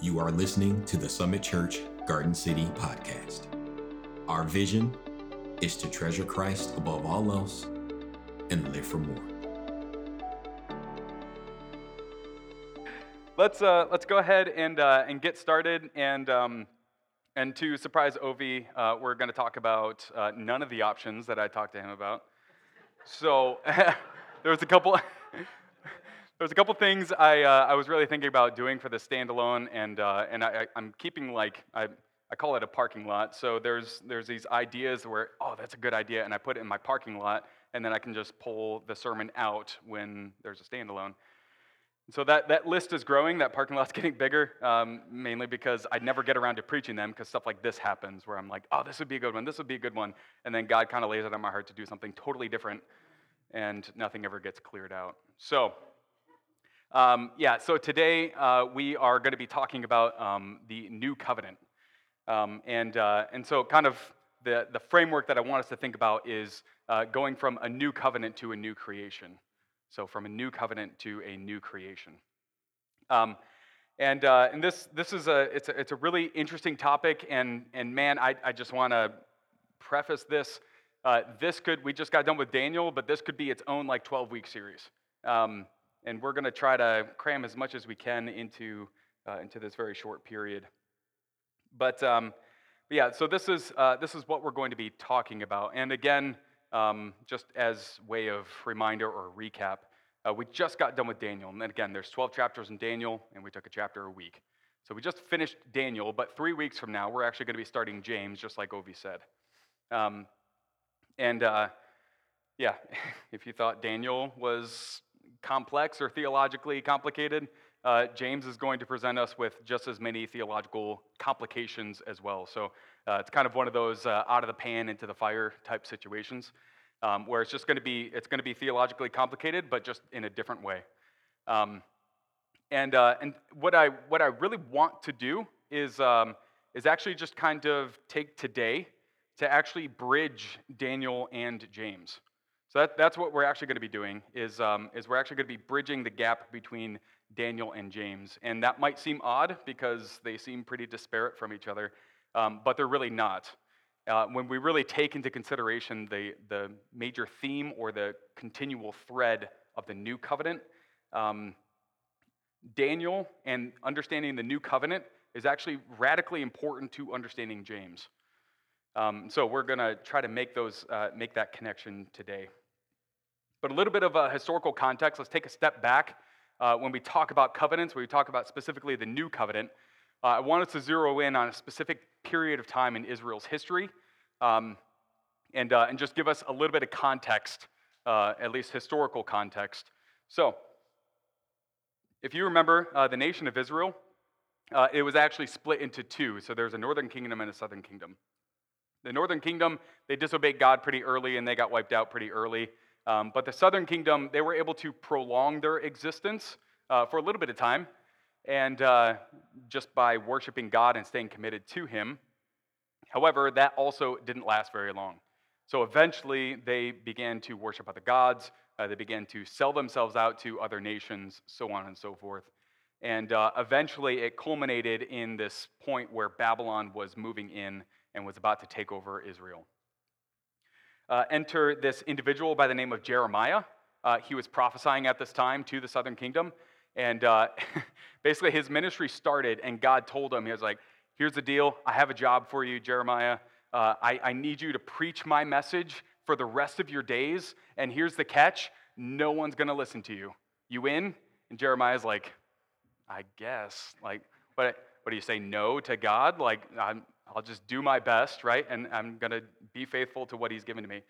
You are listening to the Summit Church Garden City podcast. Our vision is to treasure Christ above all else and live for more. Let's, uh, let's go ahead and, uh, and get started. And, um, and to surprise Ovi, uh, we're going to talk about uh, none of the options that I talked to him about. So there was a couple. There's a couple things I, uh, I was really thinking about doing for the standalone, and, uh, and I, am keeping like, I, I call it a parking lot. So there's, there's these ideas where, oh, that's a good idea, and I put it in my parking lot, and then I can just pull the sermon out when there's a standalone. So that, that list is growing, that parking lot's getting bigger, um, mainly because I never get around to preaching them because stuff like this happens where I'm like, oh, this would be a good one, this would be a good one. And then God kind of lays it on my heart to do something totally different, and nothing ever gets cleared out. So, um, yeah, so today uh, we are going to be talking about um, the new covenant. Um, and, uh, and so, kind of the, the framework that I want us to think about is uh, going from a new covenant to a new creation. So, from a new covenant to a new creation. Um, and uh, and this, this is a it's, a, it's a really interesting topic. And, and man, I, I just want to preface this. Uh, this could, we just got done with Daniel, but this could be its own like 12 week series. And we're going to try to cram as much as we can into, uh, into this very short period. But, um, yeah, so this is, uh, this is what we're going to be talking about. And again, um, just as way of reminder or recap, uh, we just got done with Daniel. And again, there's 12 chapters in Daniel, and we took a chapter a week. So we just finished Daniel, but three weeks from now, we're actually going to be starting James, just like Ovi said. Um, and uh, yeah, if you thought Daniel was complex or theologically complicated, uh, James is going to present us with just as many theological complications as well. So uh, it's kind of one of those uh, out of the pan into the fire type situations, um, where it's just going to be it's going to be theologically complicated, but just in a different way. Um, and uh, and what I what I really want to do is um, is actually just kind of take today to actually bridge Daniel and James. So that, that's what we're actually going to be doing is, um, is we're actually going to be bridging the gap between Daniel and James. And that might seem odd because they seem pretty disparate from each other, um, but they're really not. Uh, when we really take into consideration the, the major theme or the continual thread of the new covenant, um, Daniel and understanding the new covenant is actually radically important to understanding James. Um, so we're going to try to make those uh, make that connection today. But a little bit of a historical context. Let's take a step back. Uh, when we talk about covenants, when we talk about specifically the new covenant, uh, I want us to zero in on a specific period of time in Israel's history um, and, uh, and just give us a little bit of context, uh, at least historical context. So, if you remember uh, the nation of Israel, uh, it was actually split into two. So, there's a northern kingdom and a southern kingdom. The northern kingdom, they disobeyed God pretty early and they got wiped out pretty early. Um, but the southern kingdom, they were able to prolong their existence uh, for a little bit of time, and uh, just by worshiping God and staying committed to Him. However, that also didn't last very long. So eventually, they began to worship other gods. Uh, they began to sell themselves out to other nations, so on and so forth. And uh, eventually, it culminated in this point where Babylon was moving in and was about to take over Israel uh, enter this individual by the name of Jeremiah. Uh, he was prophesying at this time to the southern kingdom. And uh, basically, his ministry started, and God told him, He was like, Here's the deal. I have a job for you, Jeremiah. Uh, I, I need you to preach my message for the rest of your days. And here's the catch no one's going to listen to you. You in? And Jeremiah's like, I guess. Like, what, what do you say, no to God? Like, I'm, I'll just do my best, right? And I'm going to be faithful to what he's given to me.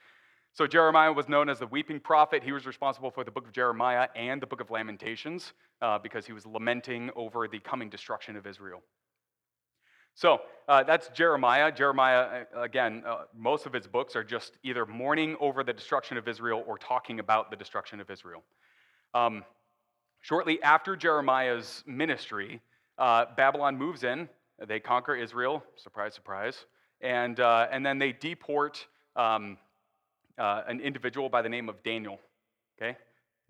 So Jeremiah was known as the weeping prophet. He was responsible for the book of Jeremiah and the book of Lamentations uh, because he was lamenting over the coming destruction of Israel. So uh, that's Jeremiah. Jeremiah, uh, again, uh, most of his books are just either mourning over the destruction of Israel or talking about the destruction of Israel. Um, shortly after Jeremiah's ministry, uh, Babylon moves in they conquer Israel, surprise, surprise, and, uh, and then they deport um, uh, an individual by the name of Daniel. Okay?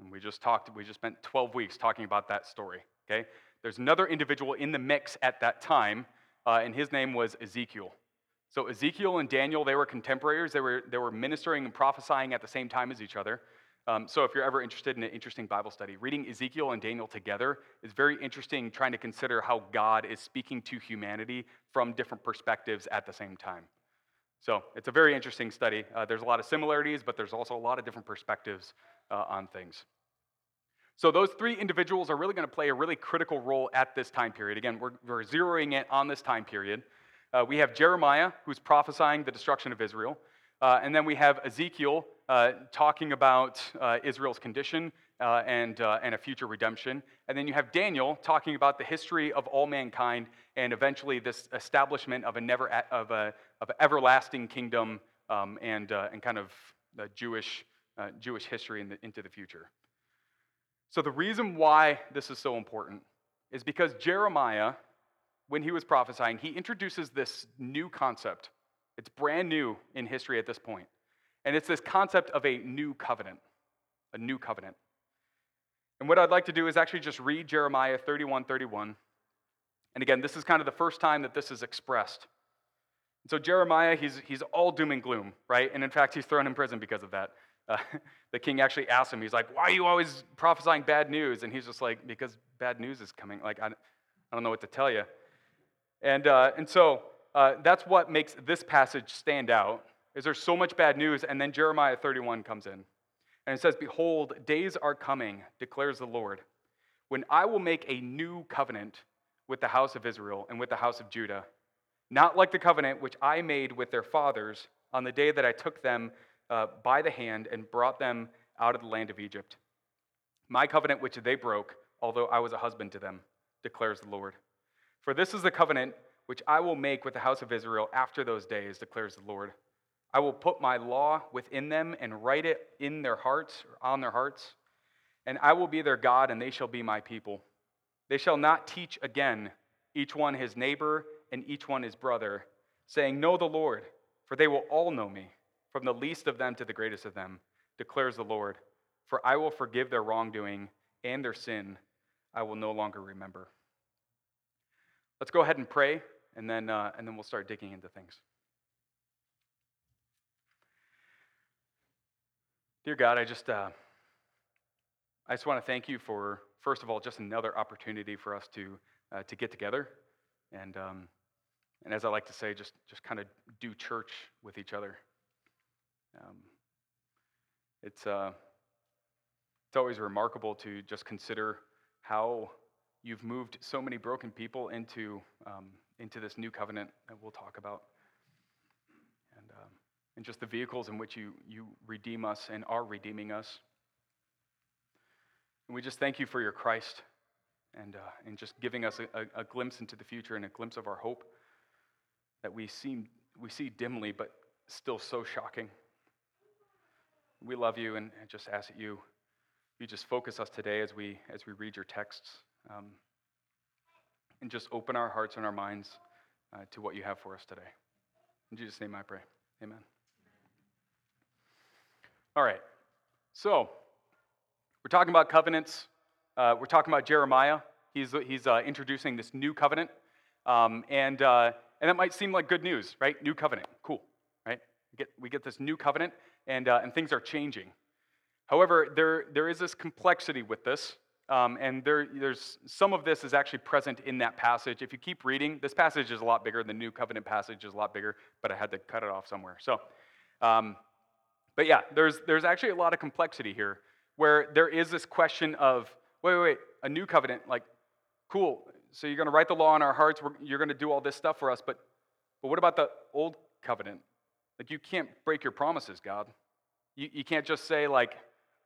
And we just talked, we just spent 12 weeks talking about that story. Okay? there's another individual in the mix at that time, uh, and his name was Ezekiel. So Ezekiel and Daniel, they were contemporaries. They were, they were ministering and prophesying at the same time as each other. Um, so if you're ever interested in an interesting Bible study, reading Ezekiel and Daniel together is very interesting, trying to consider how God is speaking to humanity from different perspectives at the same time. So it's a very interesting study. Uh, there's a lot of similarities, but there's also a lot of different perspectives uh, on things. So those three individuals are really going to play a really critical role at this time period. Again, we're, we're zeroing it on this time period. Uh, we have Jeremiah, who's prophesying the destruction of Israel. Uh, and then we have Ezekiel uh, talking about uh, Israel's condition uh, and, uh, and a future redemption. And then you have Daniel talking about the history of all mankind and eventually this establishment of a never of a of an everlasting kingdom um, and, and kind of Jewish, Jewish history in the, into the future. So the reason why this is so important is because Jeremiah when he was prophesying, he introduces this new concept. It's brand new in history at this point. And it's this concept of a new covenant. A new covenant. And what I'd like to do is actually just read Jeremiah 31 31. And again, this is kind of the first time that this is expressed. And so Jeremiah, he's, he's all doom and gloom, right? And in fact, he's thrown in prison because of that. Uh, the king actually asks him, he's like, Why are you always prophesying bad news? And he's just like, Because bad news is coming. Like, I, I don't know what to tell you. And, uh, and so uh, that's what makes this passage stand out, is there's so much bad news, and then Jeremiah 31 comes in. And it says, Behold, days are coming, declares the Lord, when I will make a new covenant with the house of Israel and with the house of Judah, not like the covenant which I made with their fathers on the day that I took them uh, by the hand and brought them out of the land of Egypt. My covenant which they broke, although I was a husband to them, declares the Lord. For this is the covenant which I will make with the house of Israel after those days, declares the Lord. I will put my law within them and write it in their hearts, or on their hearts, and I will be their God, and they shall be my people. They shall not teach again, each one his neighbor and each one his brother, saying, Know the Lord, for they will all know me, from the least of them to the greatest of them, declares the Lord. For I will forgive their wrongdoing and their sin, I will no longer remember. Let's go ahead and pray, and then, uh, and then we'll start digging into things. Dear God, I just, uh, I just want to thank you for, first of all, just another opportunity for us to, uh, to get together, and, um, and as I like to say, just, just kind of do church with each other. Um, it's, uh, it's always remarkable to just consider how you've moved so many broken people into, um, into this new covenant that we'll talk about. And, just the vehicles in which you, you redeem us and are redeeming us. And we just thank you for your Christ and, uh, and just giving us a, a, a glimpse into the future and a glimpse of our hope that we, seem, we see dimly, but still so shocking. We love you and, and just ask that you, you just focus us today as we, as we read your texts um, and just open our hearts and our minds uh, to what you have for us today. In Jesus' name I pray. Amen. All right. So, we're talking about covenants. Uh, we're talking about Jeremiah. He's, he's uh, introducing this new covenant. Um, and, uh, and that might seem like good news, right? New covenant. Cool, right? We get, we get this new covenant, and, uh, and things are changing. However, there, there is this complexity with this. Um, and there, there's some of this is actually present in that passage. If you keep reading, this passage is a lot bigger. The New Covenant passage is a lot bigger, but I had to cut it off somewhere. So, um, but yeah, there's there's actually a lot of complexity here, where there is this question of wait, wait, wait a new covenant, like, cool. So you're going to write the law in our hearts. you're going to do all this stuff for us, but but what about the old covenant? Like, you can't break your promises, God. You, you can't just say like,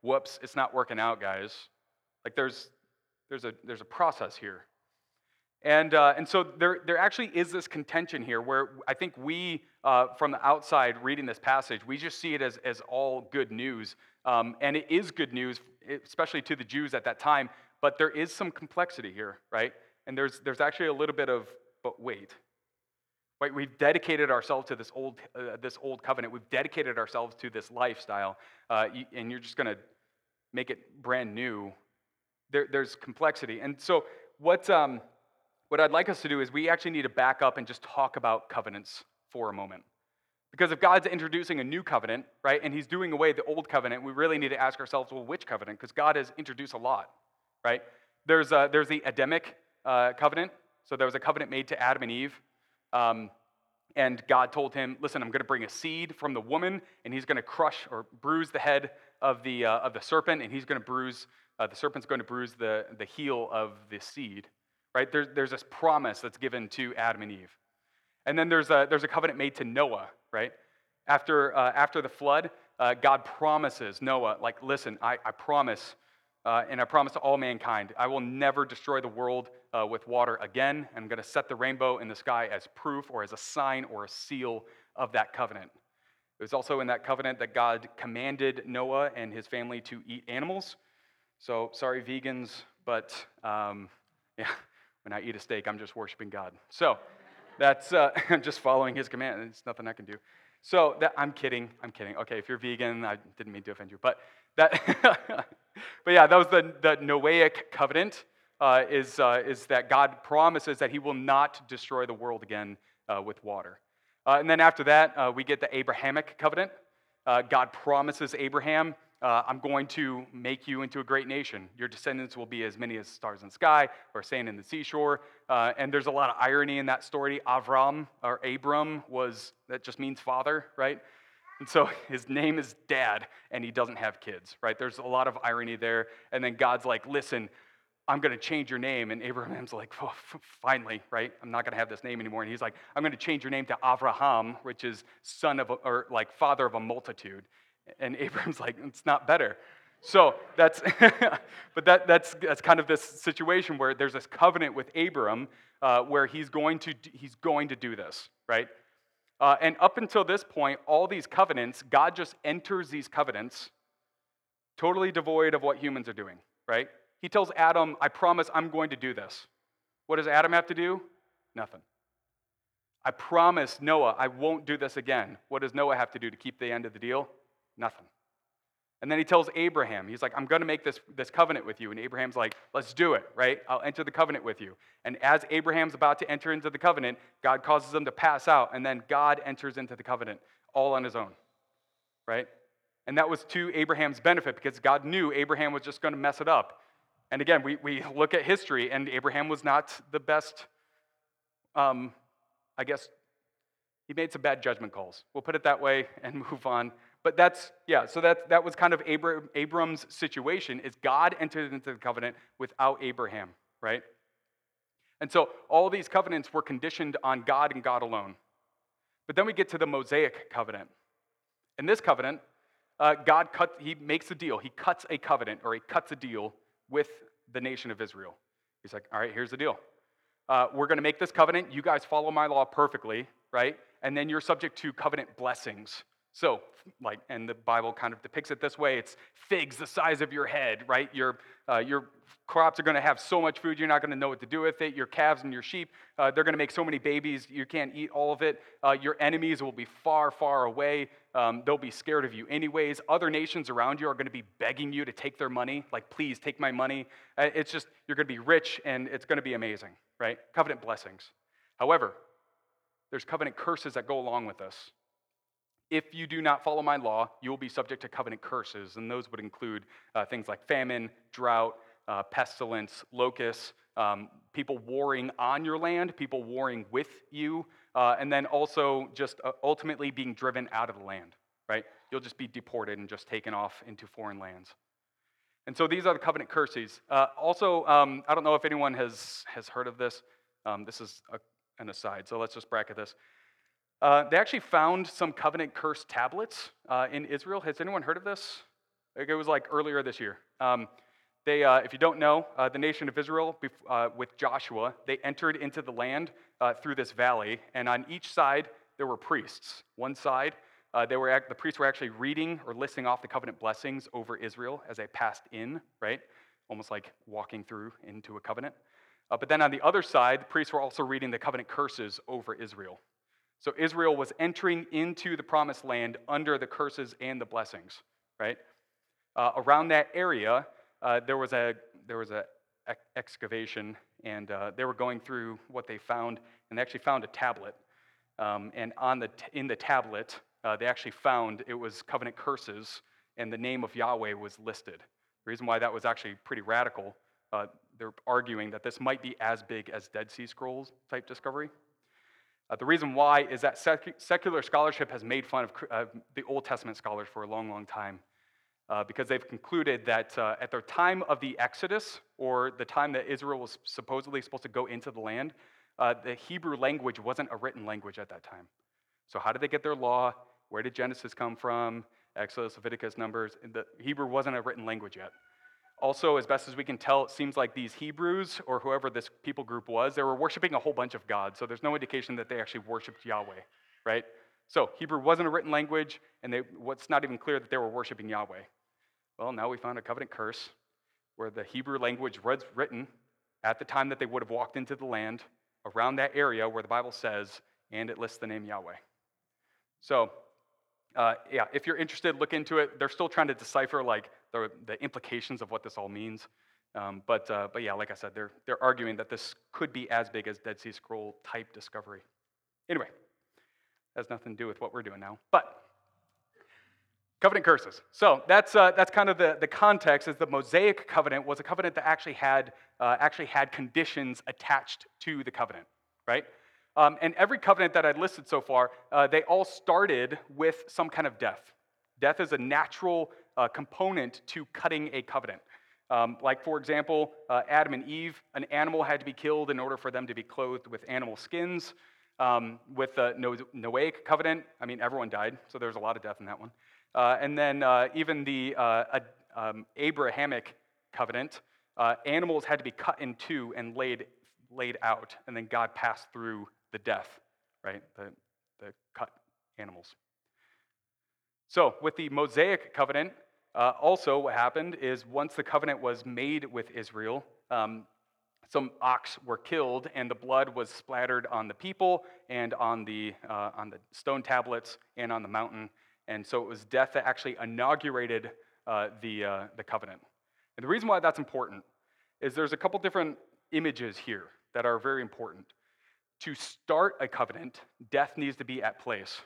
whoops, it's not working out, guys like there's, there's, a, there's a process here. And, uh, and so there, there actually is this contention here where I think we, uh, from the outside reading this passage, we just see it as, as all good news. Um, and it is good news, especially to the Jews at that time, but there is some complexity here, right? And there's, there's actually a little bit of, but wait. Right, we've dedicated ourselves to this old, uh, this old covenant. We've dedicated ourselves to this lifestyle, uh, and you're just going to make it brand new there, there's complexity. And so what, um, what I'd like us to do is we actually need to back up and just talk about covenants for a moment. Because if God's introducing a new covenant, right, and he's doing away the old covenant, we really need to ask ourselves, well, which covenant? Because God has introduced a lot, right? There's, uh, there's the Adamic uh, covenant. So there was a covenant made to Adam and Eve. Um, and God told him, listen, I'm going to bring a seed from the woman, and he's going to crush or bruise the head of the, uh, of the serpent, and he's going to bruise, uh, the serpent's going to bruise the, the heel of the seed, right? There's, there's this promise that's given to Adam and Eve. And then there's a, there's a covenant made to Noah, right? After, uh, after the flood, uh, God promises Noah, like, listen, I, I promise, uh, and I promise to all mankind, I will never destroy the world uh, with water again. I'm going to set the rainbow in the sky as proof or as a sign or a seal of that covenant. It was also in that covenant that God commanded Noah and his family to eat animals. So, sorry, vegans, but um, yeah, when I eat a steak, I'm just worshiping God. So, that's uh, I'm just following his command. It's nothing I can do. So, that, I'm kidding. I'm kidding. Okay, if you're vegan, I didn't mean to offend you. But, that, but yeah, that was the, the Noahic covenant. Uh, is, uh, is that God promises that he will not destroy the world again uh, with water. Uh, and then after that, uh, we get the Abrahamic covenant. Uh, God promises Abraham, Uh, I'm going to make you into a great nation. Your descendants will be as many as stars in the sky or sand in the seashore. Uh, and there's a lot of irony in that story. Avram or Abram was, that just means father, right? And so his name is dad, and he doesn't have kids, right? There's a lot of irony there. And then God's like, listen, I'm going to change your name. And Abraham's like, oh, finally, right? I'm not going to have this name anymore. And he's like, I'm going to change your name to Avraham, which is son of, a, or like father of a multitude. And Abram's like, it's not better. So that's, but that, that's, that's kind of this situation where there's this covenant with Abram uh, where he's going, to, he's going to do this, right? Uh, and up until this point, all these covenants, God just enters these covenants totally devoid of what humans are doing, right? He tells Adam, I promise I'm going to do this. What does Adam have to do? Nothing. I promise Noah I won't do this again. What does Noah have to do to keep the end of the deal? Nothing. And then he tells Abraham, he's like, I'm going to make this, this covenant with you. And Abraham's like, let's do it, right? I'll enter the covenant with you. And as Abraham's about to enter into the covenant, God causes him to pass out. And then God enters into the covenant all on his own, right? And that was to Abraham's benefit because God knew Abraham was just going to mess it up. And again, we, we look at history, and Abraham was not the best, um, I guess, he made some bad judgment calls. We'll put it that way and move on. But that's, yeah, so that, that was kind of Abram, Abram's situation, is God entered into the covenant without Abraham, right? And so all these covenants were conditioned on God and God alone. But then we get to the Mosaic covenant. In this covenant, uh, God cut, he makes a deal. He cuts a covenant or he cuts a deal with the nation of Israel. He's like, all right, here's the deal. Uh, we're going to make this covenant. You guys follow my law perfectly, right? And then you're subject to covenant blessings. So, like, and the Bible kind of depicts it this way it's figs the size of your head, right? Your, uh, your crops are going to have so much food, you're not going to know what to do with it. Your calves and your sheep, uh, they're going to make so many babies, you can't eat all of it. Uh, your enemies will be far, far away. Um, they'll be scared of you anyways. Other nations around you are going to be begging you to take their money, like, please take my money. Uh, it's just, you're going to be rich and it's going to be amazing, right? Covenant blessings. However, there's covenant curses that go along with this. If you do not follow my law, you will be subject to covenant curses, and those would include uh, things like famine, drought, uh, pestilence, locusts, um, people warring on your land, people warring with you, uh, and then also just uh, ultimately being driven out of the land, right? You'll just be deported and just taken off into foreign lands. And so these are the covenant curses. Uh, also, um, I don't know if anyone has, has heard of this. Um, this is a, an aside, so let's just bracket this. Uh, they actually found some covenant curse tablets uh, in Israel. Has anyone heard of this? It was like earlier this year. Um, they, uh, if you don't know, uh, the nation of Israel uh, with Joshua, they entered into the land uh, through this valley, and on each side there were priests. One side, they were the priests were actually reading or listing off the covenant blessings over Israel as they passed in, right? Almost like walking through into a covenant. but then on the other side, the priests were also reading the covenant curses over Israel. So Israel was entering into the promised land under the curses and the blessings, right? Uh, around that area, uh, there was a there was a excavation, and uh, they were going through what they found, and they actually found a tablet. Um, and on the t- in the tablet, uh, they actually found it was covenant curses, and the name of Yahweh was listed. The reason why that was actually pretty radical, uh, they're arguing that this might be as big as Dead Sea Scrolls type discovery. Uh, the reason why is that sec- secular scholarship has made fun of uh, the Old Testament scholars for a long, long time uh, because they've concluded that uh, at the time of the Exodus, or the time that Israel was supposedly supposed to go into the land, uh, the Hebrew language wasn't a written language at that time. So, how did they get their law? Where did Genesis come from? Exodus, Leviticus, Numbers. The Hebrew wasn't a written language yet. Also, as best as we can tell, it seems like these Hebrews, or whoever this people group was, they were worshiping a whole bunch of gods. So there's no indication that they actually worshiped Yahweh, right? So Hebrew wasn't a written language, and they, what's not even clear that they were worshiping Yahweh. Well, now we found a covenant curse where the Hebrew language was written at the time that they would have walked into the land around that area where the Bible says, and it lists the name Yahweh. So, uh, yeah, if you're interested, look into it. They're still trying to decipher like the, the implications of what this all means. Um, but, uh, but yeah, like I said, they're, they're arguing that this could be as big as Dead Sea Scroll type discovery. Anyway, has nothing to do with what we're doing now. But covenant curses. So that's, uh, that's kind of the, the context is the Mosaic covenant was a covenant that actually had, uh, actually had conditions attached to the covenant, right? Um, and every covenant that I've listed so far, uh, they all started with some kind of death. Death is a natural uh, component to cutting a covenant. Um, like, for example, uh, Adam and Eve, an animal had to be killed in order for them to be clothed with animal skins. Um, with the Noahic covenant, I mean, everyone died, so there's a lot of death in that one. Uh, and then uh, even the uh, um, Abrahamic covenant, animals had to be cut in two and laid, laid out, and then God passed through the death, right? The, the cut animals. So, with the Mosaic covenant, uh, also, what happened is once the covenant was made with Israel, um, some ox were killed, and the blood was splattered on the people and on the, uh, on the stone tablets and on the mountain. And so it was death that actually inaugurated uh, the, uh, the covenant. And the reason why that's important is there's a couple different images here that are very important. To start a covenant, death needs to be at place.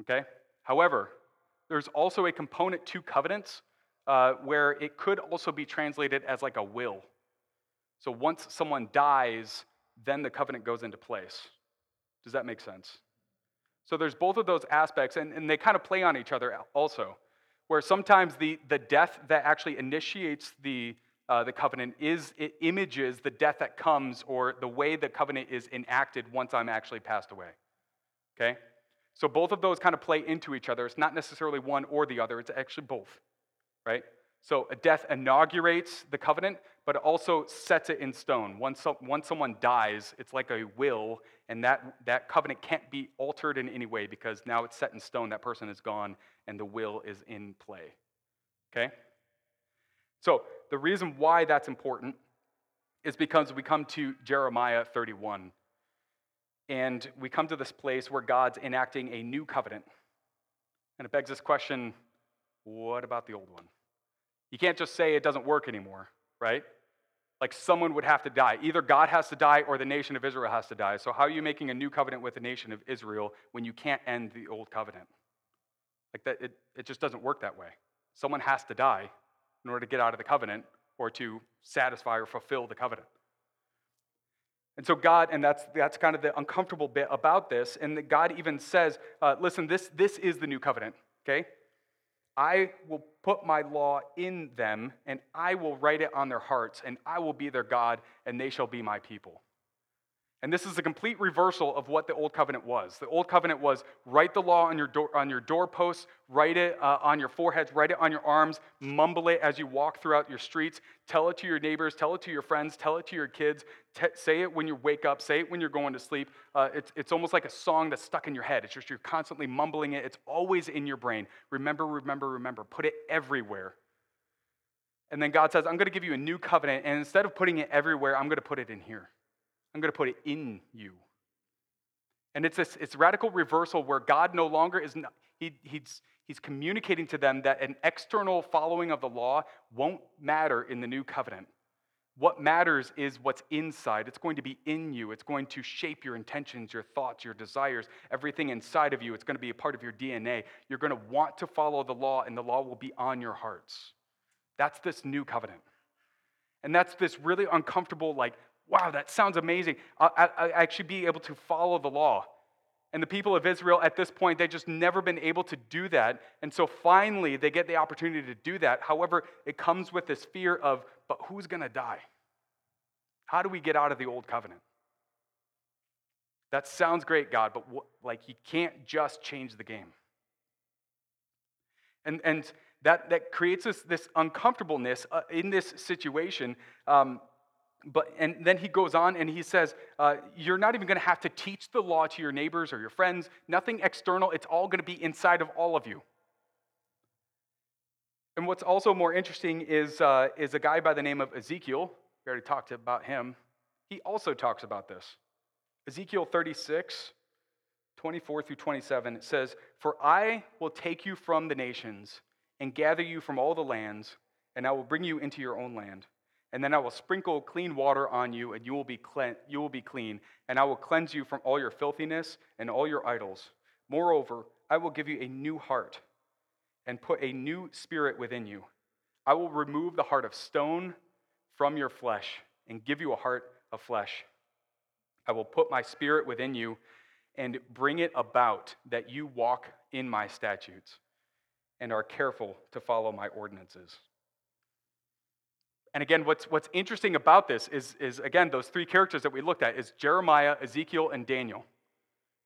Okay? However, there's also a component to covenants uh, where it could also be translated as like a will. So once someone dies, then the covenant goes into place. Does that make sense? So there's both of those aspects, and, and they kind of play on each other also, where sometimes the, the death that actually initiates the, uh, the covenant is it images the death that comes or the way the covenant is enacted once I'm actually passed away. Okay? So both of those kind of play into each other. It's not necessarily one or the other, it's actually both, right? So a death inaugurates the covenant, but it also sets it in stone. Once, once someone dies, it's like a will, and that, that covenant can't be altered in any way because now it's set in stone. That person is gone, and the will is in play. Okay? So the reason why that's important is because we come to Jeremiah 31. And we come to this place where God's enacting a new covenant. And it begs this question what about the old one? You can't just say it doesn't work anymore, right? Like someone would have to die. Either God has to die or the nation of Israel has to die. So, how are you making a new covenant with the nation of Israel when you can't end the old covenant? Like that, it, it just doesn't work that way. Someone has to die in order to get out of the covenant or to satisfy or fulfill the covenant. And so God, and that's, that's kind of the uncomfortable bit about this, and that God even says, uh, listen, this, this is the new covenant, okay? I will put my law in them, and I will write it on their hearts, and I will be their God, and they shall be my people. And this is a complete reversal of what the Old Covenant was. The Old Covenant was write the law on your, door, on your doorposts, write it uh, on your foreheads, write it on your arms, mumble it as you walk throughout your streets, tell it to your neighbors, tell it to your friends, tell it to your kids, T- say it when you wake up, say it when you're going to sleep. Uh, it's, it's almost like a song that's stuck in your head. It's just you're constantly mumbling it, it's always in your brain. Remember, remember, remember. Put it everywhere. And then God says, I'm going to give you a new covenant, and instead of putting it everywhere, I'm going to put it in here. I'm going to put it in you. And it's this it's radical reversal where God no longer is, he, he's, he's communicating to them that an external following of the law won't matter in the new covenant. What matters is what's inside. It's going to be in you. It's going to shape your intentions, your thoughts, your desires, everything inside of you. It's going to be a part of your DNA. You're going to want to follow the law, and the law will be on your hearts. That's this new covenant. And that's this really uncomfortable, like, wow, that sounds amazing. I, actually be able to follow the law. And the people of Israel at this point, they've just never been able to do that. And so finally, they get the opportunity to do that. However, it comes with this fear of, but who's going to die? How do we get out of the old covenant? That sounds great, God, but what, like you can't just change the game. And, and that, that creates this, this uncomfortableness uh, in this situation. Um, but and then he goes on and he says uh, you're not even going to have to teach the law to your neighbors or your friends. Nothing external. It's all going to be inside of all of you. And what's also more interesting is, uh, is a guy by the name of ezekiel. We already talked about him. He also talks about this. Ezekiel 36 24 through 27 it says for i will take you from the nations and gather you from all the lands and i will bring you into your own land and then I will sprinkle clean water on you, and you will, be you will be clean. And I will cleanse you from all your filthiness and all your idols. Moreover, I will give you a new heart and put a new spirit within you. I will remove the heart of stone from your flesh and give you a heart of flesh. I will put my spirit within you and bring it about that you walk in my statutes and are careful to follow my ordinances. And again, what's, what's interesting about this is, is, again, those three characters that we looked at is Jeremiah, Ezekiel, and Daniel.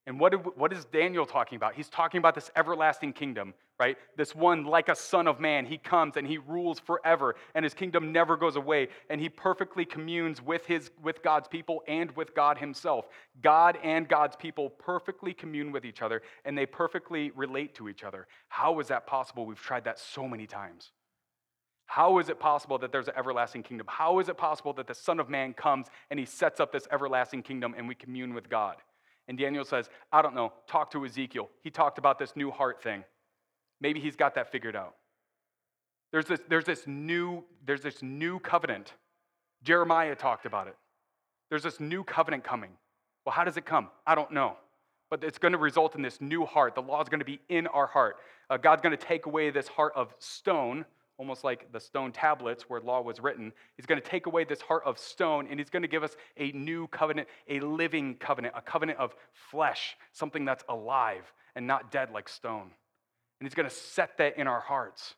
And what, what is Daniel talking about? He's talking about this everlasting kingdom, right? This one, like a son of man, he comes and he rules forever, and his kingdom never goes away, and he perfectly communes with, his, with God's people and with God himself. God and God's people perfectly commune with each other, and they perfectly relate to each other. How is that possible? We've tried that so many times. How is it possible that there's an everlasting kingdom? How is it possible that the Son of Man comes and he sets up this everlasting kingdom and we commune with God? And Daniel says, I don't know, talk to Ezekiel. He talked about this new heart thing. Maybe he's got that figured out. There's this, there's this, new, there's this new covenant. Jeremiah talked about it. There's this new covenant coming. Well, how does it come? I don't know. But it's going to result in this new heart. The law is going to be in our heart. Uh, God's going to take away this heart of stone almost like the stone tablets where law was written. He's going to take away this heart of stone and he's going to give us a new covenant, a living covenant, a covenant of flesh, something that's alive and not dead like stone. And he's going to set that in our hearts.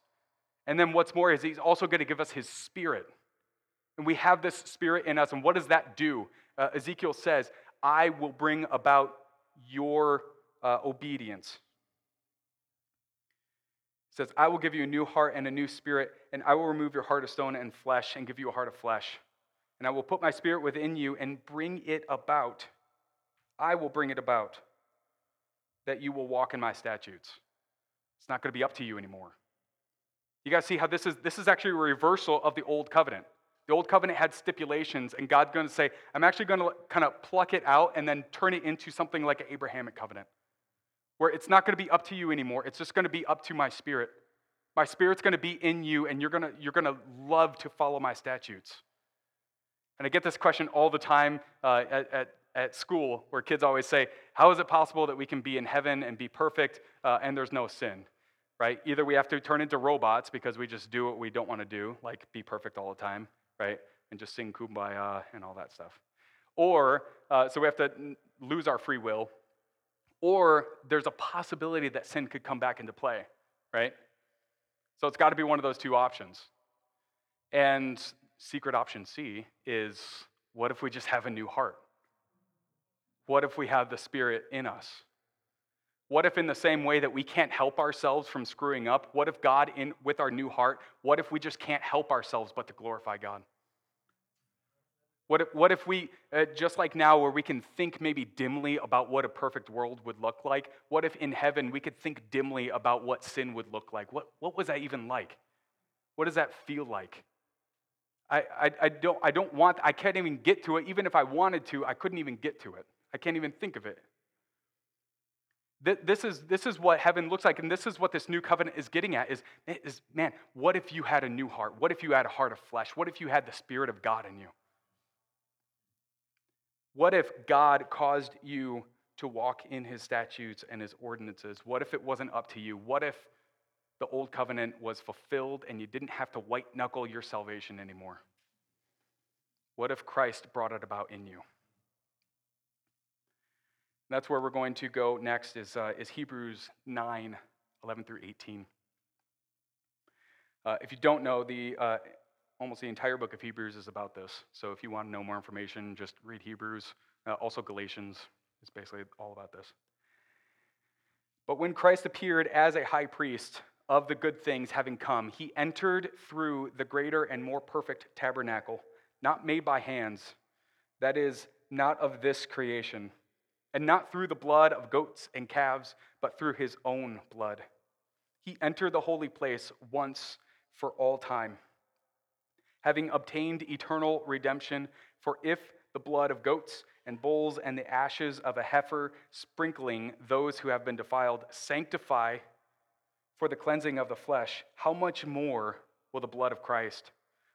And then what's more is he's also going to give us his spirit. And we have this spirit in us. And what does that do? Uh, Ezekiel says, I will bring about your uh, obedience says, I will give you a new heart and a new spirit, and I will remove your heart of stone and flesh and give you a heart of flesh. And I will put my spirit within you and bring it about. I will bring it about that you will walk in my statutes. It's not going to be up to you anymore. You guys see how this is this is actually a reversal of the old covenant. The old covenant had stipulations, and God's going to say, I'm actually going to kind of pluck it out and then turn it into something like an Abrahamic covenant where it's not going to be up to you anymore. It's just going to be up to my spirit. My spirit's going to be in you, and you're going to, you're going to love to follow my statutes. And I get this question all the time uh, at, at, at, school, where kids always say, How is it possible that we can be in heaven and be perfect uh, and there's no sin? Right? Either we have to turn into robots because we just do what we don't want to do, like be perfect all the time, right? And just sing kumbaya and all that stuff. Or, uh, so we have to lose our free will or there's a possibility that sin could come back into play, right? So it's got to be one of those two options. And secret option C is what if we just have a new heart? What if we have the Spirit in us? What if, in the same way that we can't help ourselves from screwing up, what if God, in, with our new heart, what if we just can't help ourselves but to glorify God? What if, what if we, uh, just like now, where we can think maybe dimly about what a perfect world would look like, what if in heaven we could think dimly about what sin would look like? What, what was that even like? What does that feel like? I, I, I, don't, I don't want, I can't even get to it. Even if I wanted to, I couldn't even get to it. I can't even think of it. This is, this is what heaven looks like, and this is what this new covenant is getting at is, is, man, what if you had a new heart? What if you had a heart of flesh? What if you had the Spirit of God in you? What if God caused you to walk in his statutes and his ordinances? What if it wasn't up to you? What if the old covenant was fulfilled and you didn't have to white knuckle your salvation anymore? What if Christ brought it about in you? That's where we're going to go next is, uh, is Hebrews 9, 11 through 18. Uh, if you don't know, the, uh, almost the entire book of Hebrews is about this. So if you want to know more information, just read Hebrews. Uh, also Galatians is basically all about this. But when Christ appeared as a high priest of the good things having come, he entered through the greater and more perfect tabernacle, not made by hands, that is, not of this creation and not through the blood of goats and calves, but through his own blood. He entered the holy place once for all time, having obtained eternal redemption. For if the blood of goats and bulls and the ashes of a heifer, sprinkling those who have been defiled, sanctify for the cleansing of the flesh, how much more will the blood of Christ,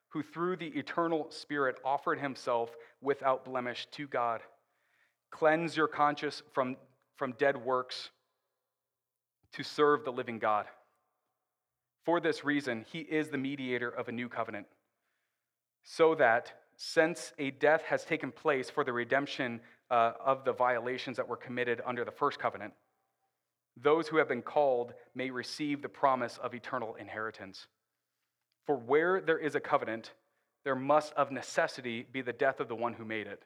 who through the eternal Spirit offered himself without blemish to God, Cleanse your conscience from, from dead works to serve the living God. For this reason, he is the mediator of a new covenant, so that since a death has taken place for the redemption uh, of the violations that were committed under the first covenant, those who have been called may receive the promise of eternal inheritance. For where there is a covenant, there must of necessity be the death of the one who made it.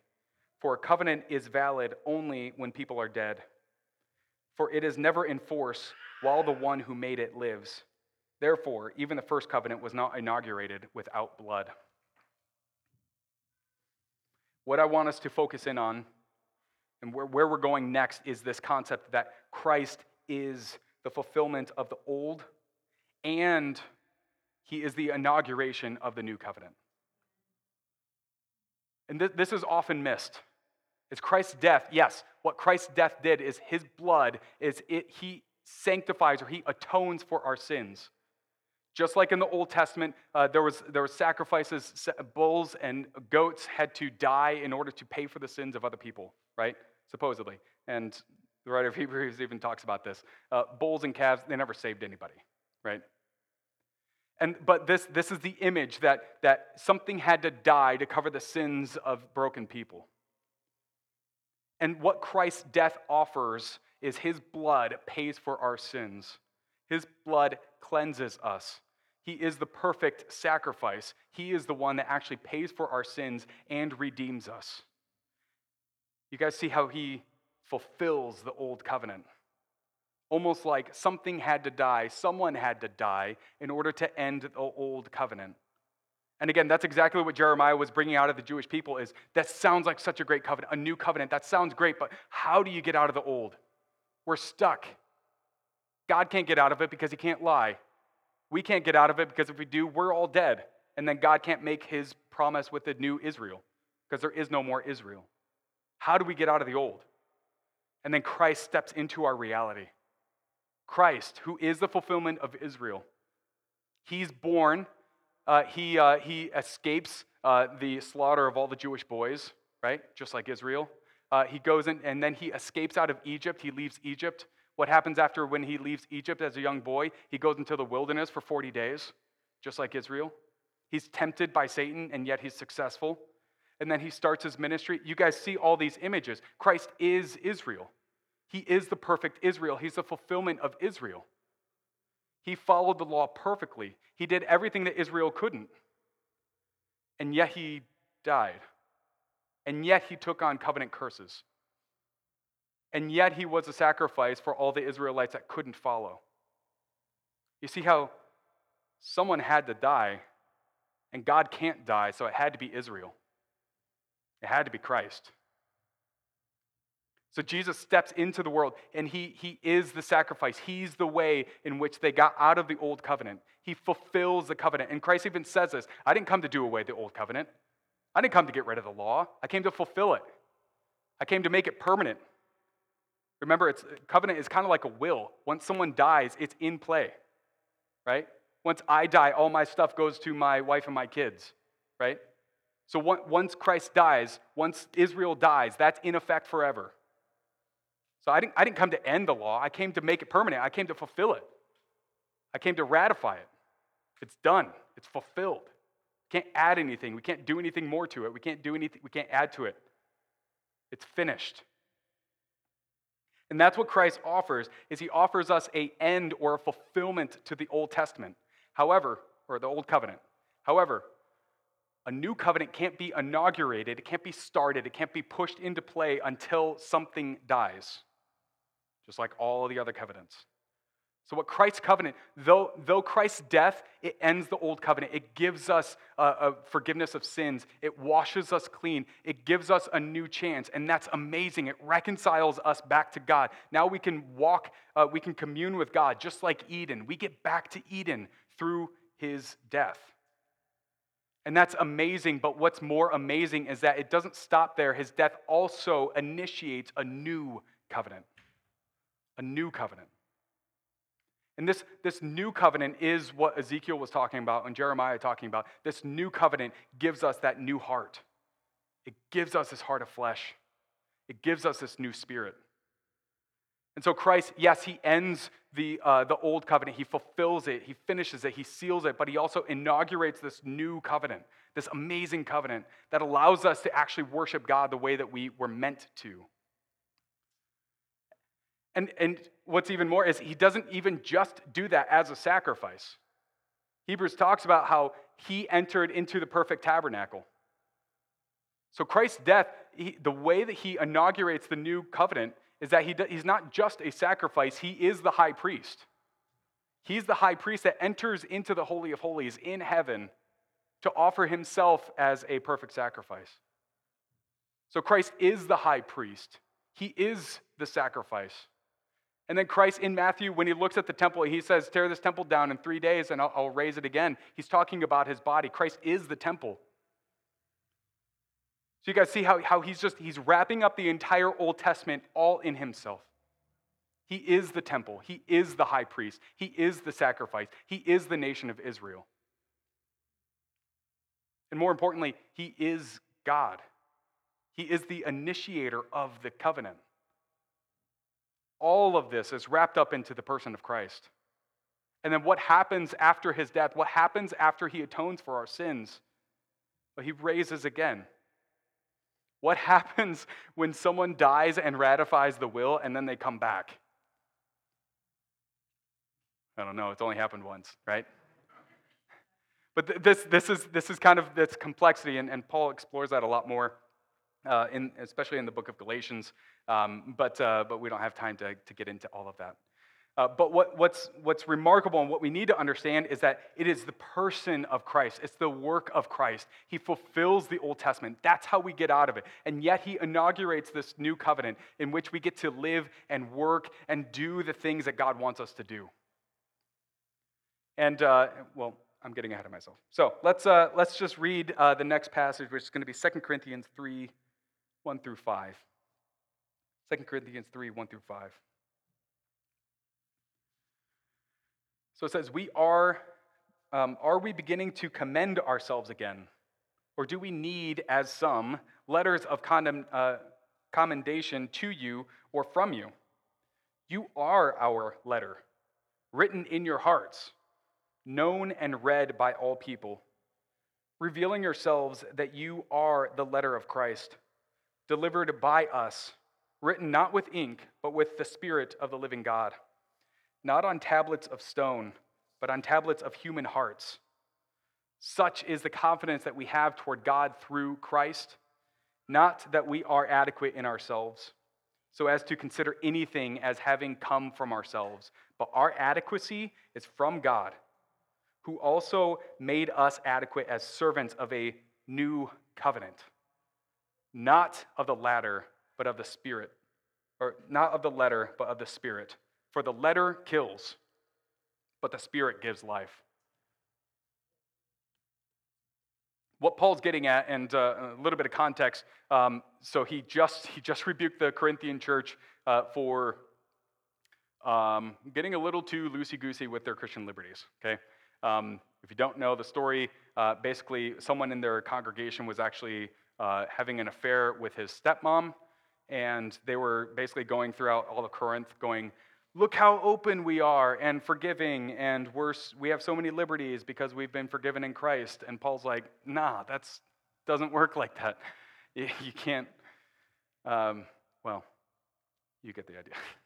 For a covenant is valid only when people are dead. For it is never in force while the one who made it lives. Therefore, even the first covenant was not inaugurated without blood. What I want us to focus in on and where, where we're going next is this concept that Christ is the fulfillment of the old and he is the inauguration of the new covenant. And th- this is often missed. It's Christ's death. Yes, what Christ's death did is his blood is it he sanctifies or he atones for our sins. Just like in the Old Testament, uh, there, was, there were sacrifices, bulls and goats had to die in order to pay for the sins of other people, right? Supposedly. And the writer of Hebrews even talks about this. Uh, bulls and calves, they never saved anybody, right? And, but this, this is the image that, that something had to die to cover the sins of broken people. And what Christ's death offers is his blood pays for our sins. His blood cleanses us. He is the perfect sacrifice. He is the one that actually pays for our sins and redeems us. You guys see how he fulfills the old covenant? Almost like something had to die, someone had to die in order to end the old covenant. And again, that's exactly what Jeremiah was bringing out of the Jewish people is that sounds like such a great covenant, a new covenant. That sounds great, but how do you get out of the old? We're stuck. God can't get out of it because he can't lie. We can't get out of it because if we do, we're all dead. And then God can't make his promise with the new Israel because there is no more Israel. How do we get out of the old? And then Christ steps into our reality. Christ, who is the fulfillment of Israel, he's born, uh, he, uh, he escapes uh, the slaughter of all the Jewish boys, right? Just like Israel. Uh, he goes in and then he escapes out of Egypt. He leaves Egypt. What happens after when he leaves Egypt as a young boy? He goes into the wilderness for 40 days, just like Israel. He's tempted by Satan, and yet he's successful. And then he starts his ministry. You guys see all these images. Christ is Israel. He is the perfect Israel. He's the fulfillment of Israel. He followed the law perfectly. He did everything that Israel couldn't. And yet he died. And yet he took on covenant curses. And yet he was a sacrifice for all the Israelites that couldn't follow. You see how someone had to die, and God can't die, so it had to be Israel. It had to be Christ. So Jesus steps into the world and he, he is the sacrifice. He's the way in which they got out of the old covenant. He fulfills the covenant. And Christ even says this I didn't come to do away the old covenant, I didn't come to get rid of the law. I came to fulfill it, I came to make it permanent. Remember, it's, covenant is kind of like a will. Once someone dies, it's in play, right? Once I die, all my stuff goes to my wife and my kids, right? So once Christ dies, once Israel dies, that's in effect forever. So I didn't, I didn't come to end the law, I came to make it permanent, I came to fulfill it. I came to ratify it. It's done, it's fulfilled. We can't add anything, we can't do anything more to it, we can't do anything, we can't add to it. It's finished. And that's what Christ offers is he offers us a end or a fulfillment to the Old Testament. However, or the Old Covenant. However, a new covenant can't be inaugurated, it can't be started, it can't be pushed into play until something dies, just like all the other covenants. So, what Christ's covenant, though, though Christ's death, it ends the old covenant. It gives us a, a, forgiveness of sins. It washes us clean. It gives us a new chance. And that's amazing. It reconciles us back to God. Now we can walk, uh, we can commune with God, just like Eden. We get back to Eden through his death. And that's amazing. But what's more amazing is that it doesn't stop there. His death also initiates a new covenant. A new covenant. And this, this new covenant is what Ezekiel was talking about and Jeremiah talking about. This new covenant gives us that new heart. It gives us this heart of flesh. It gives us this new spirit. And so Christ, yes, he ends the, uh, the old covenant. He fulfills it. He finishes it. He seals it. But he also inaugurates this new covenant, this amazing covenant that allows us to actually worship God the way that we were meant to. And, and what's even more is he doesn't even just do that as a sacrifice. Hebrews talks about how he entered into the perfect tabernacle. So Christ's death, he, the way that he inaugurates the new covenant is that he, he's not just a sacrifice, he is the high priest. He's the high priest that enters into the Holy of Holies in heaven to offer himself as a perfect sacrifice. So Christ is the high priest, he is the sacrifice. And then Christ in Matthew, when he looks at the temple, he says, Tear this temple down in three days and I'll, I'll, raise it again. He's talking about his body. Christ is the temple. So you guys see how, how he's just, he's wrapping up the entire Old Testament all in himself. He is the temple. He is the high priest. He is the sacrifice. He is the nation of Israel. And more importantly, he is God. He is the initiator of the covenant. All of this is wrapped up into the person of Christ. And then what happens after his death? What happens after he atones for our sins? Well, he raises again. What happens when someone dies and ratifies the will and then they come back? I don't know, it's only happened once, right? But this, this, is, this is kind of this complexity, and, and Paul explores that a lot more uh, in, especially in the book of Galatians, um, but, uh, but we don't have time to, to get into all of that. Uh, but what, what's, what's remarkable and what we need to understand is that it is the person of Christ. It's the work of Christ. He fulfills the Old Testament. That's how we get out of it. And yet, He inaugurates this new covenant in which we get to live and work and do the things that God wants us to do. And, uh, well, I'm getting ahead of myself. So let's, uh, let's just read uh, the next passage, which is going to be 2 Corinthians 3 1 through 5. 2 Corinthians 3 1 through 5. So it says, We are, um, are we beginning to commend ourselves again? Or do we need, as some, letters of condemn, uh, commendation to you or from you? You are our letter, written in your hearts, known and read by all people, revealing yourselves that you are the letter of Christ delivered by us, written not with ink, but with the Spirit of the living God, not on tablets of stone, but on tablets of human hearts. Such is the confidence that we have toward God through Christ, not that we are adequate in ourselves, so as to consider anything as having come from ourselves, but our adequacy is from God, who also made us adequate as servants of a new covenant not of the latter, but of the Spirit. Or not of the letter, but of the Spirit. For the letter kills, but the Spirit gives life. what Paul's getting at, and uh, a little bit of context. Um, so he just he just rebuked the Corinthian church uh, for um, getting a little too loosey goosey with their Christian liberties. Okay, um, if you don't know the story, uh, basically someone in their congregation was actually uh, having an affair with his stepmom, and they were basically going throughout all of Corinth, going, look how open we are and forgiving and we're, we have so many liberties because we've been forgiven in christ. And paul's like nah that doesn't work like that. You, can't um, well you get the idea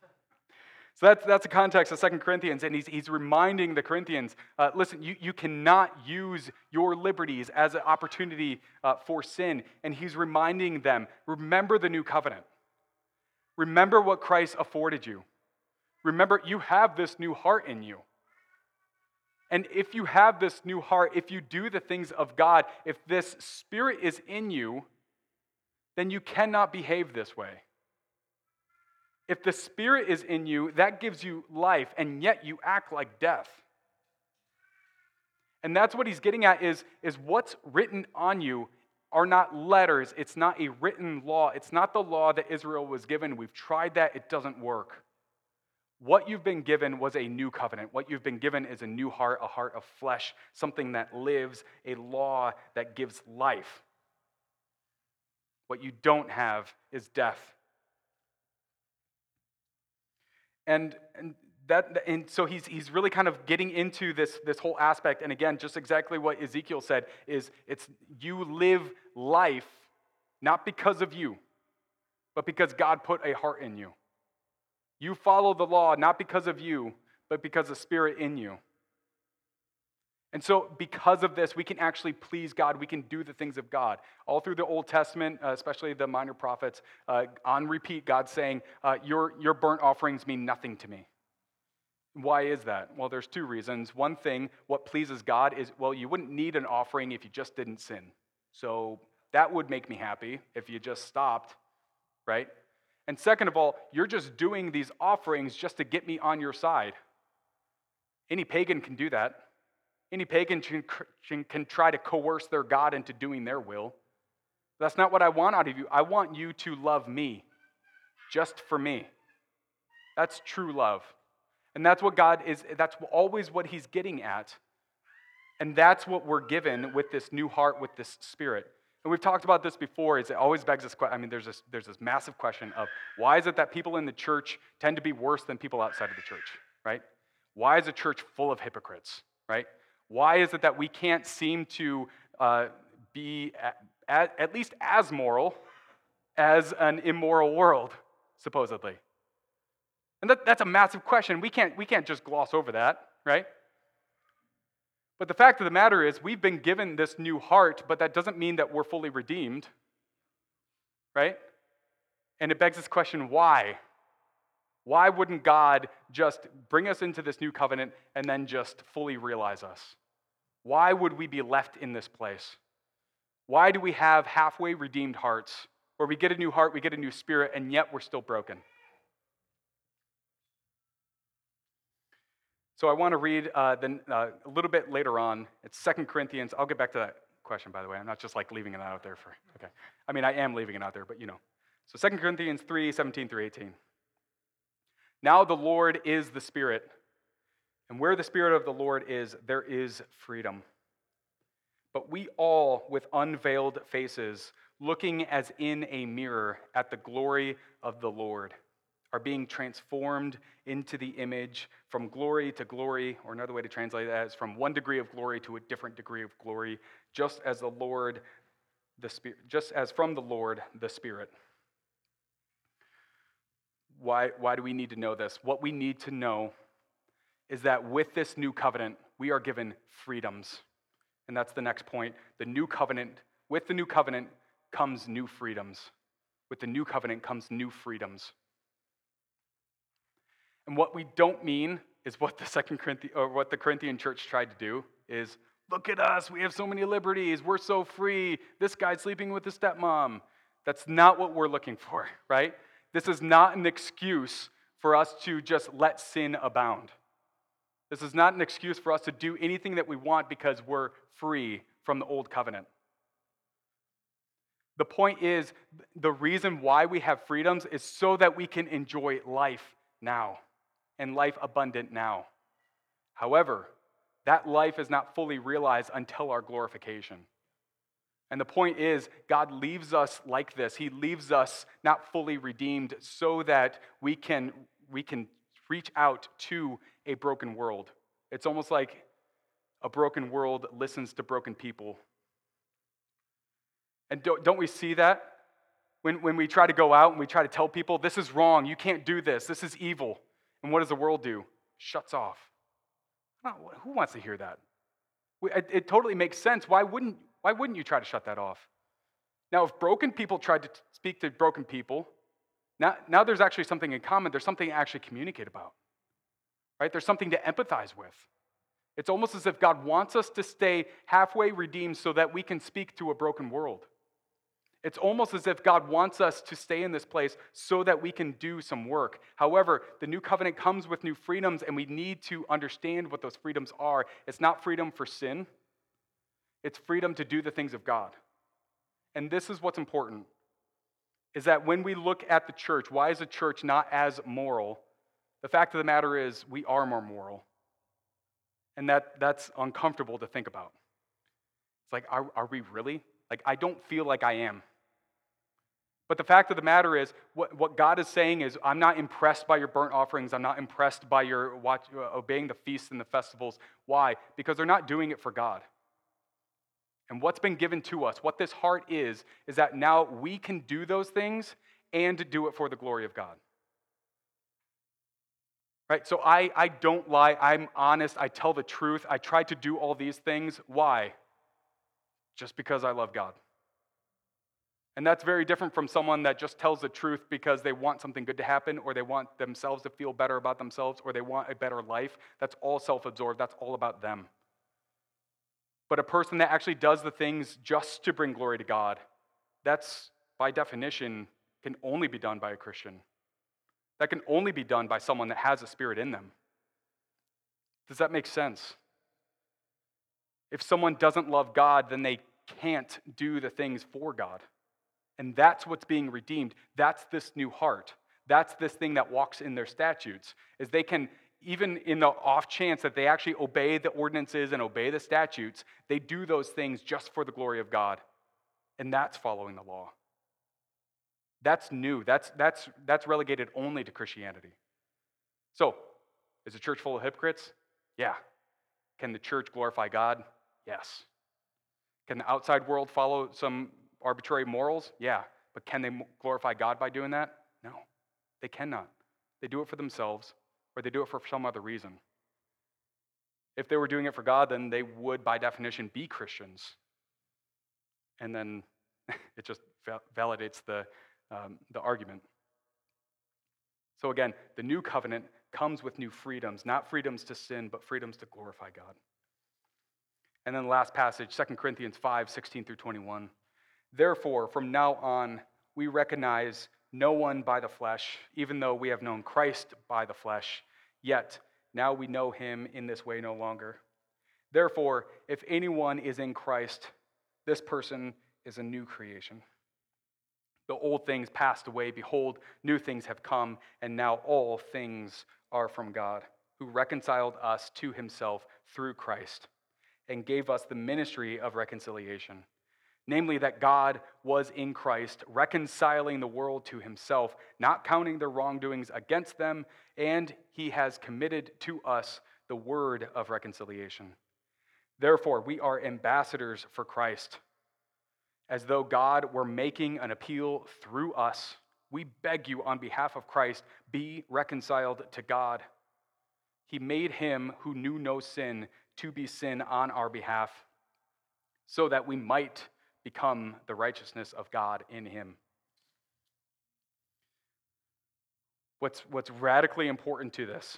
so that's, that's the context of Second corinthians and he's, he's reminding the corinthians uh, listen you, you cannot use your liberties as an opportunity uh, for sin and he's reminding them remember the new covenant remember what christ afforded you Remember, you have this new heart in you. And if you have this new heart, if you do the things of God, if this spirit is in you, then you cannot behave this way. If the spirit is in you, that gives you life, and yet you act like death. And that's what he's getting at is, is what's written on you are not letters. It's not a written law. It's not the law that Israel was given. We've tried that, it doesn't work. What you've been given was a new covenant. What you've been given is a new heart, a heart of flesh, something that lives, a law that gives life. What you don't have is death. And, and that, and so he's, he's really kind of getting into this, this whole aspect. And again, just exactly what Ezekiel said is it's you live life not because of you, but because God put a heart in you. You follow the law not because of you, but because the Spirit in you. And so, because of this, we can actually please God. We can do the things of God. All through the Old Testament, uh, especially the minor prophets, uh, on repeat, God's saying, uh, your, your burnt offerings mean nothing to me. Why is that? Well, there's two reasons. One thing, what pleases God is, well, you wouldn't need an offering if you just didn't sin. So, that would make me happy if you just stopped, right? And second of all, you're just doing these offerings just to get me on your side. Any pagan can do that. Any pagan can, try to coerce their God into doing their will. That's not what I want out of you. I want you to love me, just for me. That's true love. And that's what God is, that's always what He's getting at. And that's what we're given with this new heart, with this spirit. And we've talked about this before, is it always begs this question. I mean, there's this, there's this massive question of why is it that people in the church tend to be worse than people outside of the church, right? Why is a church full of hypocrites, right? Why is it that we can't seem to uh, be at, at, least as moral as an immoral world, supposedly? And that, that's a massive question. We can't, we can't just gloss over that, right? But the fact of the matter is, we've been given this new heart, but that doesn't mean that we're fully redeemed, right? And it begs this question why? Why wouldn't God just bring us into this new covenant and then just fully realize us? Why would we be left in this place? Why do we have halfway redeemed hearts where we get a new heart, we get a new spirit, and yet we're still broken? So I want to read uh, the, uh, a little bit later on. It's Second Corinthians. I'll get back to that question, by the way. I'm not just like leaving it out there for, okay. I mean, I am leaving it out there, but you know. So Second Corinthians 3 17 through 18. Now the Lord is the Spirit, and where the Spirit of the Lord is, there is freedom. But we all, with unveiled faces, looking as in a mirror at the glory of the Lord, are being transformed into the image from glory to glory, or another way to translate that is from one degree of glory to a different degree of glory, just as the Lord, the Spirit, just as from the Lord, the Spirit. Why, why do we need to know this? What we need to know is that with this new covenant, we are given freedoms. And that's the next point. The new covenant, with the new covenant comes new freedoms. With the new covenant comes new freedoms. And what we don't mean is what the second Corinthian or what the Corinthian church tried to do is look at us, we have so many liberties, we're so free. This guy's sleeping with his stepmom. That's not what we're looking for, right? This is not an excuse for us to just let sin abound. This is not an excuse for us to do anything that we want because we're free from the old covenant. The point is, the reason why we have freedoms is so that we can enjoy life now and life abundant now. However, that life is not fully realized until our glorification. And the point is, God leaves us like this. He leaves us not fully redeemed so that we can, we can reach out to a broken world. It's almost like a broken world listens to broken people. And don't, don't we see that? When, when we try to go out and we try to tell people, this is wrong, you can't do this, this is evil. And what does the world do? Shuts off. who wants to hear that? It, it totally makes sense. Why wouldn't, why wouldn't you try to shut that off? Now, if broken people tried to speak to broken people, now, now there's actually something in common. There's something to actually communicate about, right? There's something to empathize with. It's almost as if God wants us to stay halfway redeemed so that we can speak to a broken world. It's almost as if God wants us to stay in this place so that we can do some work. However, the new covenant comes with new freedoms, and we need to understand what those freedoms are. It's not freedom for sin, it's freedom to do the things of God. And this is what's important is that when we look at the church, why is the church not as moral? The fact of the matter is, we are more moral. And that, that's uncomfortable to think about. It's like, are, are we really? Like, I don't feel like I am. But the fact of the matter is, what, what God is saying is, I'm not impressed by your burnt offerings. I'm not impressed by your watch, uh, obeying the feasts and the festivals. Why? Because they're not doing it for God. And what's been given to us, what this heart is, is that now we can do those things and do it for the glory of God. Right? So I, I don't lie. I'm honest. I tell the truth. I try to do all these things. Why? Just because I love God. And that's very different from someone that just tells the truth because they want something good to happen or they want themselves to feel better about themselves or they want a better life. That's all self absorbed. That's all about them but a person that actually does the things just to bring glory to God, that's by definition can only be done by a Christian. That can only be done by someone that has a spirit in them. Does that make sense? If someone doesn't love God, then they can't do the things for God. And that's what's being redeemed. That's this new heart. That's this thing that walks in their statutes. Is they can even in the off chance that they actually obey the ordinances and obey the statutes, they do those things just for the glory of God. And that's following the law. That's new. That's, that's, that's relegated only to Christianity. So, is the church full of hypocrites? Yeah. Can the church glorify God? Yes. Can the outside world follow some arbitrary morals? Yeah. But can they glorify God by doing that? No, they cannot. They do it for themselves or they do it for some other reason. If they were doing it for God, then they would, by definition, be Christians. And then it just validates the, um, the argument. So, again, the new covenant comes with new freedoms, not freedoms to sin, but freedoms to glorify God. And then the last passage, 2 Corinthians 5 16 through 21. Therefore, from now on, we recognize no one by the flesh, even though we have known Christ by the flesh. Yet, now we know him in this way no longer. Therefore, if anyone is in Christ, this person is a new creation. The old things passed away. Behold, new things have come, and now all things are from God, who reconciled us to himself through Christ and gave us the ministry of reconciliation namely that God was in Christ, reconciling the world to himself, not counting their wrongdoings against them, and he has committed to us the word of reconciliation. Therefore, we are ambassadors for Christ. As though God were making an appeal through us, we beg you on behalf of Christ, be reconciled to God. He made him who knew no sin to be sin on our behalf, so that we might become the righteousness of God in him. What's, what's radically important to this,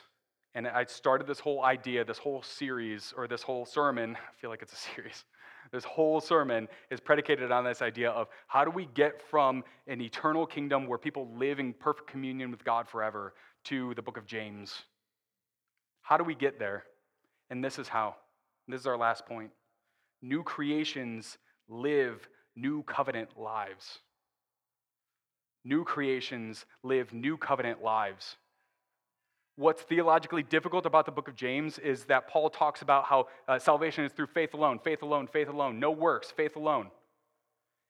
and I started this whole idea, this whole series, or this whole sermon, I feel like it's a series. This whole sermon is predicated on this idea of how do we get from an eternal kingdom where people live in perfect communion with God forever to the book of James? How do we get there? And this is how. this is our last point. New creations live new covenant lives. New creations live new covenant lives. What's theologically difficult about the book of James is that Paul talks about how uh, salvation is through faith alone, faith alone, faith alone, no works, faith alone.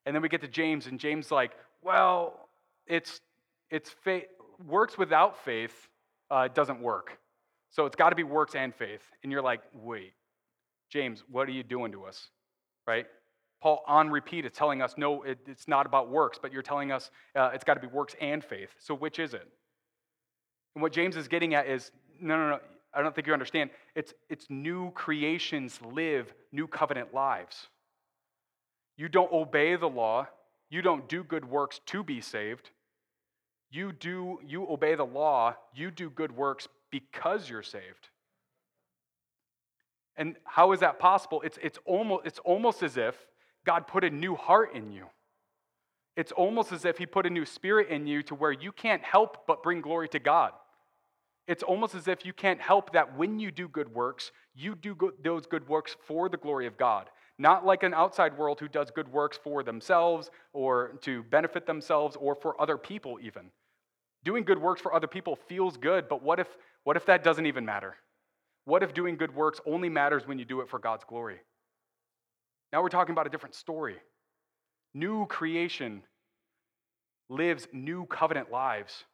And then we get to James, and James like, well, it's it's faith works without faith uh, doesn't work. So it's got to be works and faith. And you're like, wait, James, what are you doing to us? Right? Paul, on repeat, is telling us, no, it, it's not about works, but you're telling us uh, it's got to be works and faith. So which is it? And what James is getting at is, no, no, no, I don't think you understand. It's, it's new creations live new covenant lives. You don't obey the law, you don't do good works to be saved. You do you obey the law, you do good works because you're saved. And how is that possible? It's, it's, almost, it's almost as if God put a new heart in you. It's almost as if He put a new spirit in you to where you can't help but bring glory to God. It's almost as if you can't help that when you do good works, you do good, those good works for the glory of God. Not like an outside world who does good works for themselves or to benefit themselves or for other people, even. Doing good works for other people feels good, but what if, what if that doesn't even matter? What if doing good works only matters when you do it for God's glory? Now we're talking about a different story. New creation lives new covenant lives.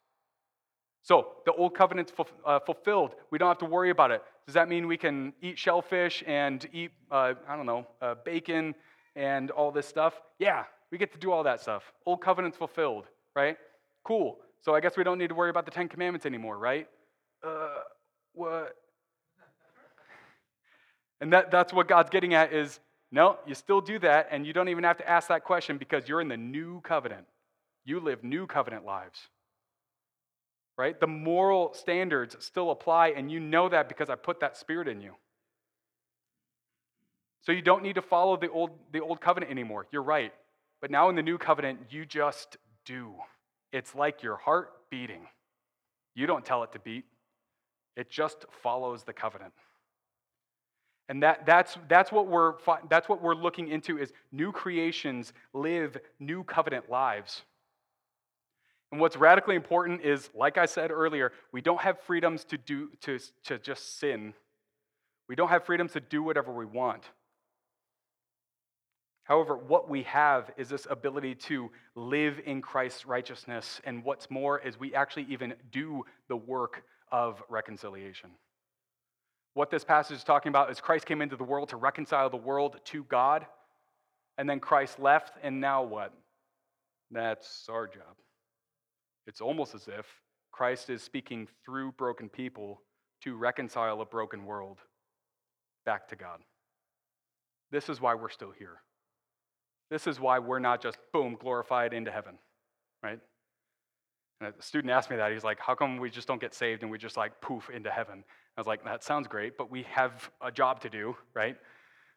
So the old covenant's uh, fulfilled. We don't have to worry about it. Does that mean we can eat shellfish and eat, uh, I don't know, uh, bacon and all this stuff? Yeah, we get to do all that stuff. Old covenant's fulfilled, right? Cool. So I guess we don't need to worry about the Ten Commandments anymore, right? Uh, what? And that, that's what God's getting at is no, you still do that, and you don't even have to ask that question because you're in the new covenant. You live new covenant lives. Right? The moral standards still apply, and you know that because I put that spirit in you. So you don't need to follow the old, the old covenant anymore. You're right. But now in the new covenant, you just do. It's like your heart beating. You don't tell it to beat, it just follows the covenant. And that, that's, that's, what we're, that's what we're looking into is new creations live new covenant lives. And what's radically important is, like I said earlier, we don't have freedoms to, do, to, to just sin. We don't have freedoms to do whatever we want. However, what we have is this ability to live in Christ's righteousness. And what's more is we actually even do the work of reconciliation. What this passage is talking about is Christ came into the world to reconcile the world to God, and then Christ left, and now what? That's our job. It's almost as if Christ is speaking through broken people to reconcile a broken world back to God. This is why we're still here. This is why we're not just, boom, glorified into heaven, right? And a student asked me that. He's like, how come we just don't get saved and we just like poof into heaven? I was like, that sounds great, but we have a job to do, right?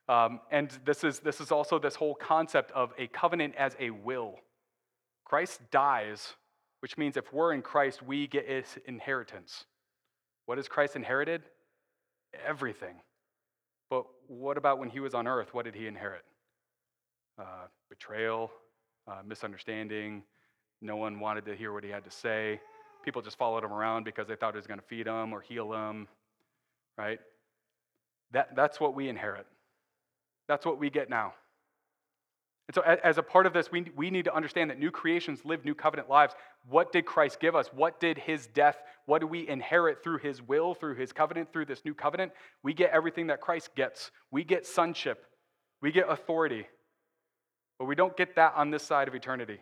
Um, and this is, this is also this whole concept of a covenant as a will. Christ dies, which means if we're in Christ, we get his inheritance. What has Christ inherited? Everything. But what about when he was on earth? What did he inherit? Uh, betrayal, uh, misunderstanding, no one wanted to hear what he had to say. People just followed him around because they thought he was going to feed them or heal them, right? That, that's what we inherit. That's what we get now. And so, as a part of this, we, we need to understand that new creations live new covenant lives. What did Christ give us? What did his death, what do we inherit through his will, through his covenant, through this new covenant? We get everything that Christ gets. We get sonship, we get authority. But we don't get that on this side of eternity.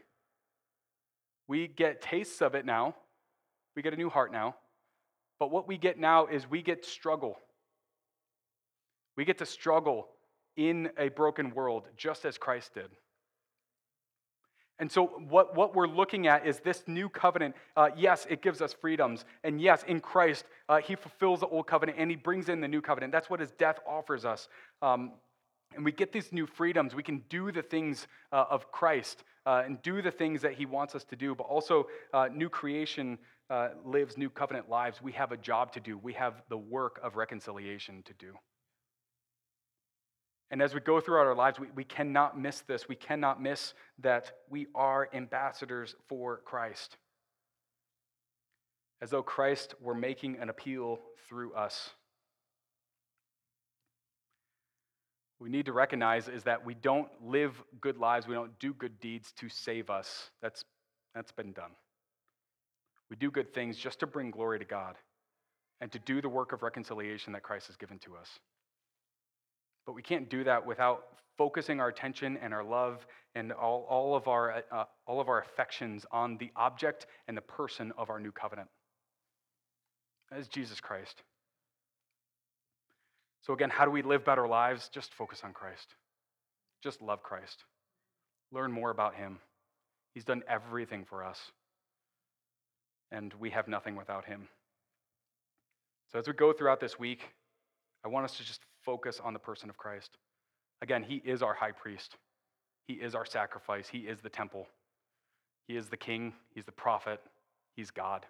We get tastes of it now. We get a new heart now. But what we get now is we get struggle. We get to struggle in a broken world just as Christ did. And so, what, what we're looking at is this new covenant. Uh, yes, it gives us freedoms. And yes, in Christ, uh, He fulfills the old covenant and He brings in the new covenant. That's what His death offers us. Um, and we get these new freedoms. We can do the things uh, of Christ uh, and do the things that He wants us to do, but also uh, new creation uh, lives new covenant lives. We have a job to do, we have the work of reconciliation to do. And as we go throughout our lives, we, we cannot miss this. We cannot miss that we are ambassadors for Christ. As though Christ were making an appeal through us. we need to recognize is that we don't live good lives, we don't do good deeds to save us. That's, that's been done. We do good things just to bring glory to God and to do the work of reconciliation that Christ has given to us. But we can't do that without focusing our attention and our love and all, all, of, our, uh, all of our affections on the object and the person of our new covenant. That is Jesus Christ. So, again, how do we live better lives? Just focus on Christ. Just love Christ. Learn more about Him. He's done everything for us, and we have nothing without Him. So, as we go throughout this week, I want us to just focus on the person of Christ. Again, He is our high priest, He is our sacrifice, He is the temple, He is the king, He's the prophet, He's God.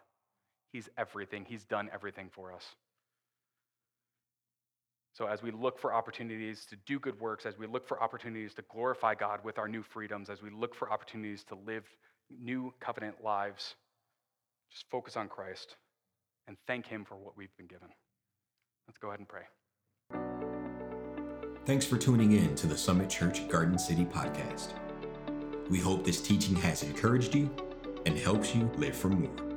He's everything, He's done everything for us. So, as we look for opportunities to do good works, as we look for opportunities to glorify God with our new freedoms, as we look for opportunities to live new covenant lives, just focus on Christ and thank Him for what we've been given. Let's go ahead and pray. Thanks for tuning in to the Summit Church Garden City podcast. We hope this teaching has encouraged you and helps you live for more.